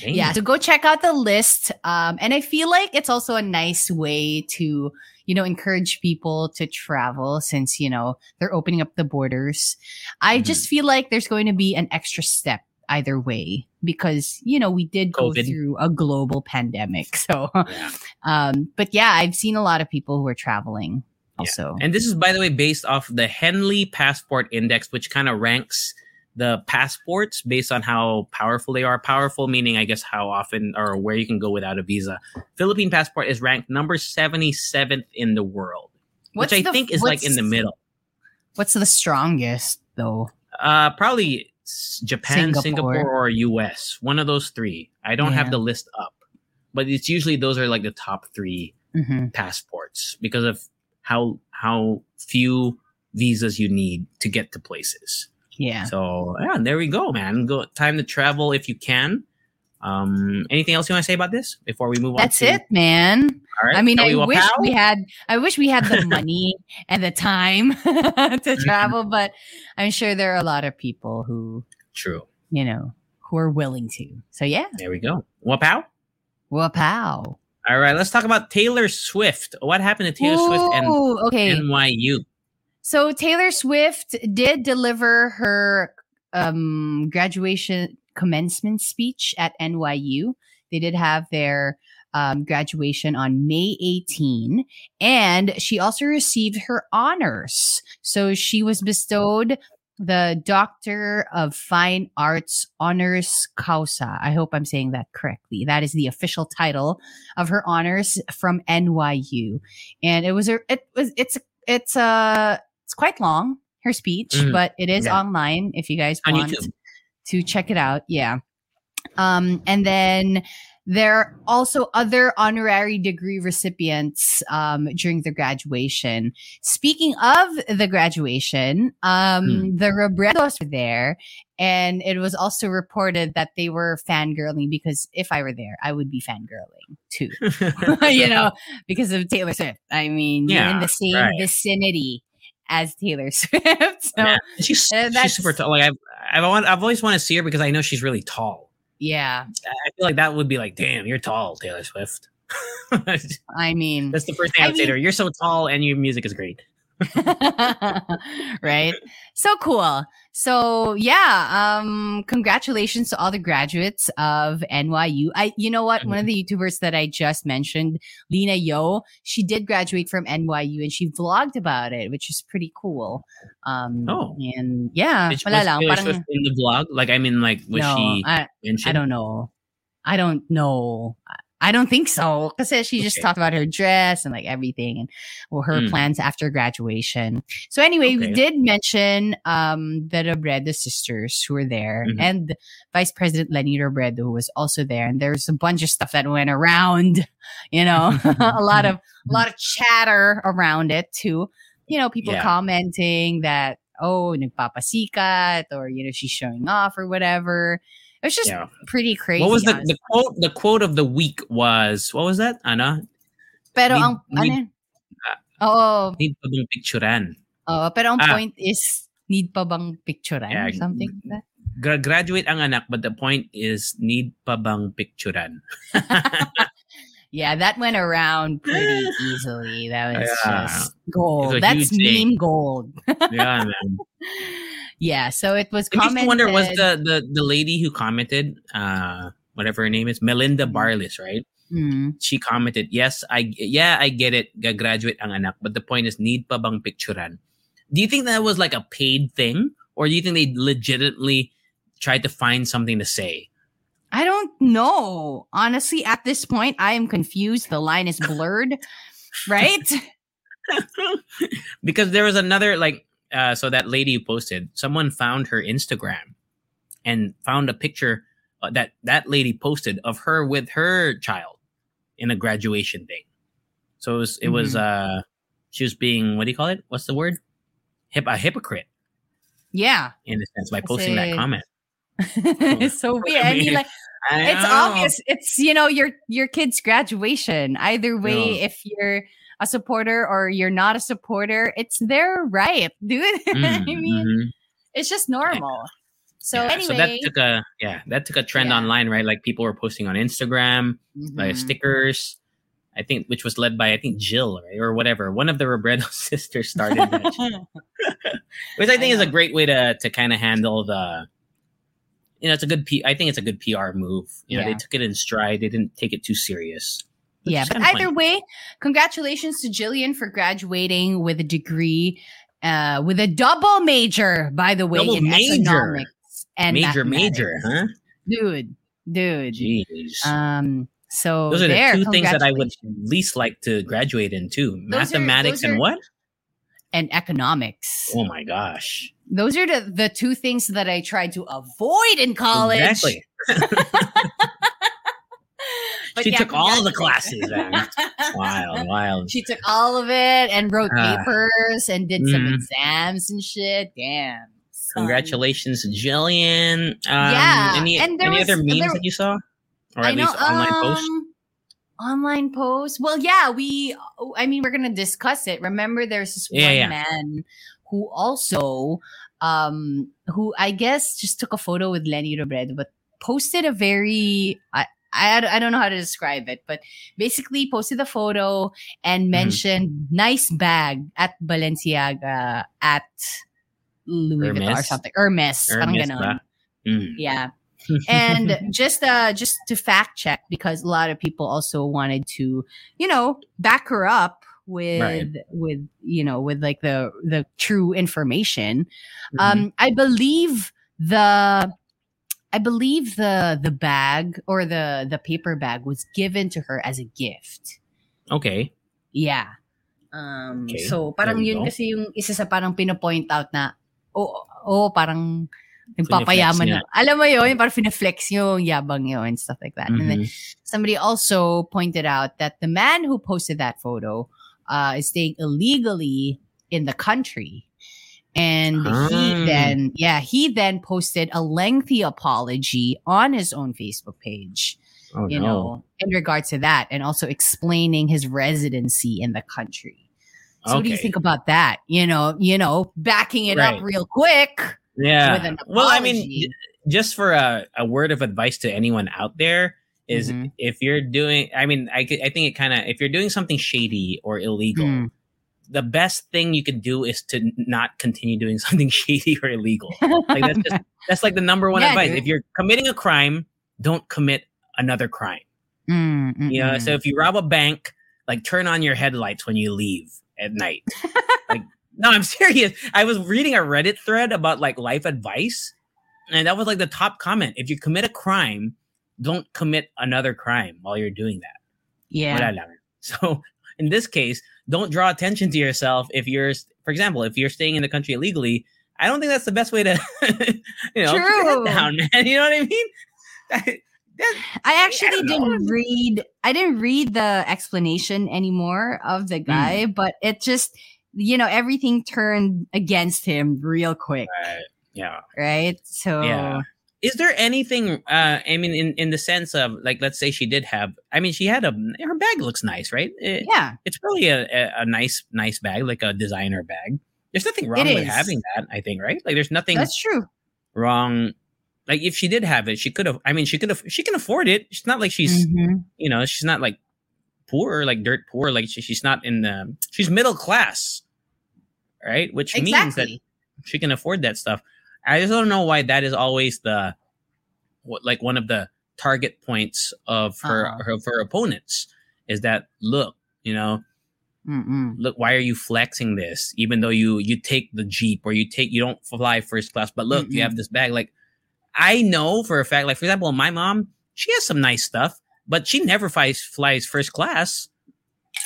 Dang. Yeah. So go check out the list. Um, and I feel like it's also a nice way to, you know, encourage people to travel since, you know, they're opening up the borders. I Mhm. just feel like there's going to be an extra step either way because, you know, we did go COVID. through a global pandemic. So, Yeah. um, but yeah, I've seen a lot of people who are traveling also. And this is, by the way, based off the Henley Passport Index, which kind of ranks the passports based on how powerful they are. Powerful meaning, I guess, how often or where you can go without a visa. Philippine passport is ranked number 77th in the world, What's which I the- think is like in the middle. What's the strongest though? Uh, probably Japan, Singapore. Singapore. or US. One of those three. I don't have the list up, but it's usually those are like the top three hmm passports because of how how few visas you need to get to places. Yeah. So yeah, there we go, man. Go time to travel if you can. Um, anything else you want to say about this before we move That's on? to- it, man. All right. I mean, I wish we had. I wish we had the money and the time to travel, but I'm sure there are a lot of people who True. you know, who are willing to. So yeah, There we go. Wapow. wapow. All right, let's talk about Taylor Swift. What happened to Taylor Swift and okay. NYU? So Taylor Swift did deliver her um, graduation commencement speech at NYU. They did have their um, graduation on May 18, and she also received her honors. So she was bestowed the Doctor of Fine Arts Honoris Causa. I hope I'm saying that correctly. That is the official title of her honors from NYU, and it was a it was it's it's a it's quite long her speech, Mhm. but it is Yeah. online if you guys On want YouTube. to check it out. Yeah. Um, and then there are also other honorary degree recipients um, during the graduation. Speaking of the graduation, um, Hmm. the Robredos were there, and it was also reported that they were fangirling because if I were there, I would be fangirling too. you know, because of Taylor Swift. I mean, you're in the same right. vicinity as Taylor Swift. so Yeah, she's, uh, she's super tall. Like I've I've, want, I've always wanted to see her because I know she's really tall. yeah, I feel like that would be like, damn, you're tall, Taylor Swift. I mean, that's the first thing I I would say to her. You're so tall and your music is great. right? So cool. So yeah, um congratulations to all the graduates of NYU. I you know what? One of the YouTubers that I just mentioned, Lena Yo, she did graduate from NYU and she vlogged about it, which is pretty cool. Um Oh. and yeah, Did, wala lang, parang- in the vlog? Like, I mean, like, was no, she I, mentioned? I don't know. I don't know. I don't think so. Because she just Okay. talked about her dress and like everything and well, her Mm. plans after graduation. So anyway, we did mention um the Robredo sisters who were there Mhm. and Vice President Leni Robredo who was also there. And there's a bunch of stuff that went around, you know, a lot of a lot of chatter around it too. You know, people Yeah. commenting that oh, nagpapasikat or you know she's showing off or whatever. It was just Yeah. pretty crazy. What was the, honestly. the quote? The quote of the week was what was that? Ana, Pero need- ang ano need- yun? Oo, need pa bang picturean? oo, pero ang Ah. point is need pa bang picturean Yeah, or something like that? Gra- graduate ang anak, but the point is need pa bang picturean? Yeah, that went around pretty easily. That was Yeah. just gold. That's thing. meme gold. yeah, man. yeah, so it was commented. me wonder was the, the the lady who commented, uh, whatever her name is, Melinda Barlis, right? Mm, She commented, "Yes, I yeah, I get it. Graduate ang anak, but the point is, need pa bang picturean?" Do you think that was like a paid thing, or do you think they legitimately tried to find something to say? I don't know. Honestly, at this point, I am confused. The line is blurred, right? because there was another like uh so that lady who posted someone found her instagram and found a picture uh, that that lady posted of her with her child in a graduation thing so it was it was uh she was being what do you call it? What's the word? Hip, a hypocrite. Yeah. in a sense by posting that comment. It's so weird. I mean, like I it's obvious it's you know your your kid's graduation. Either way Yeah. if you're a supporter or you're not a supporter it's their right dude i Mm, mean mhm. it's just normal so Yeah, anyway so that took a yeah that took a trend Yeah. online right like people were posting on instagram like Mhm. stickers. I think which was led by I think Jill right? or whatever. One of the Robredo sisters started that, which I think is a great way to to kind of handle the. You know, it's a good. P- I think it's a good PR move. You know, they took it in stride. They didn't take it too serious. Yeah but either funny. way congratulations to jillian for graduating with a degree uh with a double major by the way Double in major. economics and major, major, huh? dude dude Jeez. um so those are the there, two things that I would least like to graduate in too: Those mathematics those and are- what? and economics Oh my gosh! Those are the, the two things that I tried to avoid in college. Exactly. But she yeah, took all the classes, man. wild, wild. She took all of it and wrote Ah. papers and did some Mhm. exams and shit. Damn. son. Congratulations, Jillian. Um, Yeah, Any, and any was- other memes there- that you saw, or at know, least online posts? um, online post. Well, yeah, we. I mean, we're gonna discuss it. Remember, there's this Yeah, one yeah. man who also, um, who I guess just took a photo with Leni Robredo, but posted a very. I, I, I don't know how to describe it, but basically posted the photo and Mm-hmm. mentioned nice bag at Balenciaga at Louis Vuitton or something. Hermes. parang Hermes ba? Mm. Yeah. and just uh just to fact check because a lot of people also wanted to, you know, back her up with Right. with you know, with like the the true information. Mm-hmm. Um I believe the I believe the the bag or the the paper bag was given to her as a gift. okay. Yeah. Um, Okay, so parang yun go. kasi yung isa sa parang pino-point out na oh, oh parang nagpapayaman na. Alam mo yun, parang fine-flex yung yabang yun and stuff like that. And then Mhm. somebody also pointed out that the man who posted that photo uh, is staying illegally in the country. And he Ah. then, yeah, he then posted a lengthy apology on his own Facebook page Oh, you no. know, in regards to that, and also explaining his residency in the country. So what do you think about that? You know, you know, backing it Right. up real quick. Yeah. well, I mean, just for a, a word of advice to anyone out there is Mhm. if you're doing, I mean, I, I think it kind of, if you're doing something shady or illegal, Mm. The best thing you can do is to not continue doing something shady or illegal. Like that's just, that's like the number one Yeah, advice. dude. If you're committing a crime, don't commit another crime. Mm, mm, You know, mm. so if you rob a bank, like turn on your headlights when you leave at night. like, no, I'm serious. I was reading a Reddit thread about like life advice, and that was like the top comment. If you commit a crime, don't commit another crime while you're doing that. yeah. So in this case, don't draw attention to yourself if you're, for example, if you're staying in the country illegally. I don't think that's the best way to, you know, True. down, man. You know what I mean? I actually know. didn't read. I didn't read the explanation anymore of the guy, Hmm. but it just, you know, everything turned against him real quick, uh, yeah. right? So Yeah. Is there anything? Uh, I mean, in in the sense of like, let's say she did have. I mean, she had a her bag looks nice, right? It- yeah, it's really a, a, a nice nice bag, like a designer bag. There's nothing wrong with is. having that. I think, right? Like, there's nothing that's true. wrong. Like, if she did have it, she could have. I mean, she could have. She can afford it. She's not like she's Mhm. you know she's not like poor, like dirt poor. Like she, she's not in the. She's middle class, right? Which means that she can afford that stuff. I just don't know why that is always the like one of the target points of her Uh-huh. her, of her opponents is that look, you know, Mm-mm. look why are you flexing this even though you you take the jeep or you take you don't fly first class but look you Mm-mm. have this bag like I know for a fact like for example my mom she has some nice stuff but she never flies flies first class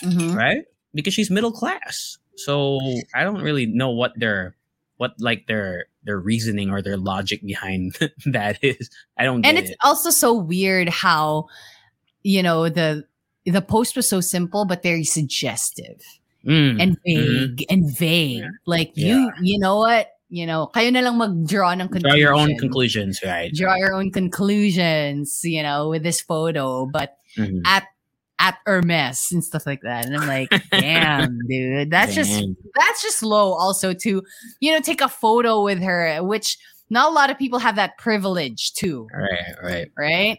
Mhm. right? Because she's middle class. So I don't really know what their what like their their reasoning or their logic behind that is. I don't and it's it. also so weird how you know the the post was so simple but very suggestive Mm, and mhm. vague and vague Yeah. like you you know what you know kayo na lang mag-draw ng conclusion Draw your own conclusions, right? draw your own conclusions you know with this photo but Mhm. at at Hermes and stuff like that and I'm like damn dude that's just that's just low also to you know take a photo with her which not a lot of people have that privilege too right, right. right?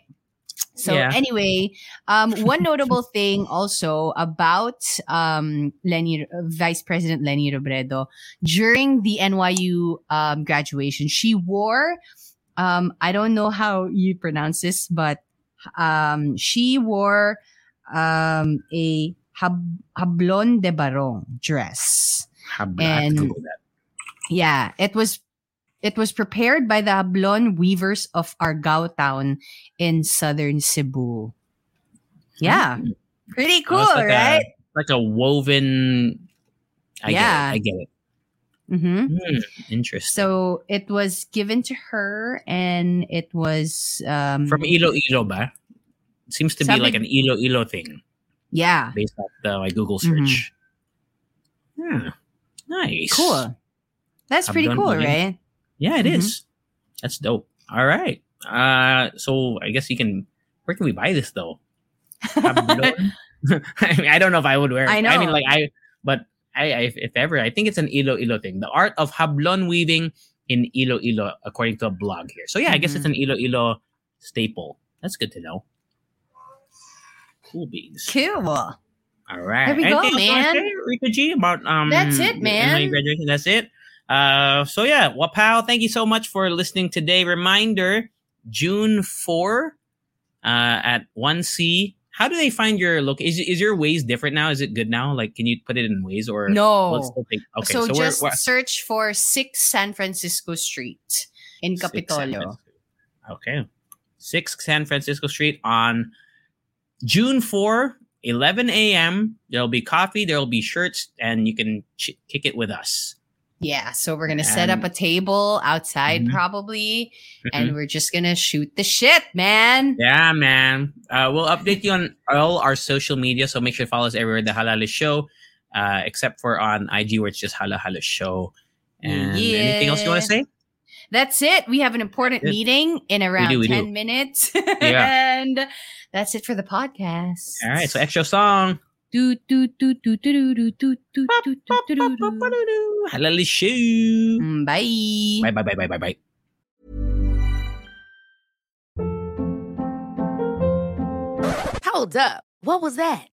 So Yeah. anyway, um, one notable thing also about um, Leni, Vice President Leni Robredo during the NYU um, graduation, she wore. Um, I don't know how you pronounce this, but um, she wore um, a hab- hablon de barong dress. How I have to And-. Yeah, it was it was prepared by the Hablon weavers of Argao town in southern Cebu. Yeah. Mm. Pretty cool, like right? A, like a woven. I Yeah. get it. I get it. hmm Hmm, interesting. So it was given to her and it was um From Iloilo, ba? Seems to be like an Iloilo thing yeah. based off the like, Google Mhm. search. Hmm. Nice. Cool. That's pretty cool, weaving. right? Yeah, it Mhm. is. That's dope. All right. Uh, so I guess you can. Where can we buy this though? I, mean, I don't know if I would wear it. I I mean, like I, but I, I, if ever, I think it's an Iloilo thing. The art of hablon weaving in Iloilo, according to a blog here. So yeah, I guess it's Mm-hmm. an Iloilo staple. That's good to know. Cool beans. Cool. All right. There we go, Anything wanna man. say, Rica G, about um. That's it, man. Graduation. That's it. Uh, so yeah, Wapow, thank you so much for listening today. Reminder: June four, uh, at one C. How do they find your look? Is is your ways different now? Is it good now? Like, can you put it in ways or No. will it still okay, so, so, we're, just we're search for 6 San Francisco Street in Six Kapitolyo. Okay. 6 San Francisco Street on June 4, 11 a.m. There'll be coffee, there'll be shirts, and you can ch- kick it with us. Yeah, so we're gonna set up a table outside Mhm. probably, Mhm. and we're just gonna shoot the shit, man. Yeah, man. Uh, we'll update you on all our social media, so make sure to follow us everywhere, The Halo Halo Show, uh, except for on IG where it's just Halo Halo Show. And anything else you want to say? That's it. We have an important meeting in around do, we 10 do. minutes. Yeah. and that's it for the podcast. All right, so extra song. Do, do, do, do, do, do, do, do, do, do, do, do, do, do. Halo Halo Show. Bye. Bye, bye, bye, bye, bye, bye. Hold up. What was that?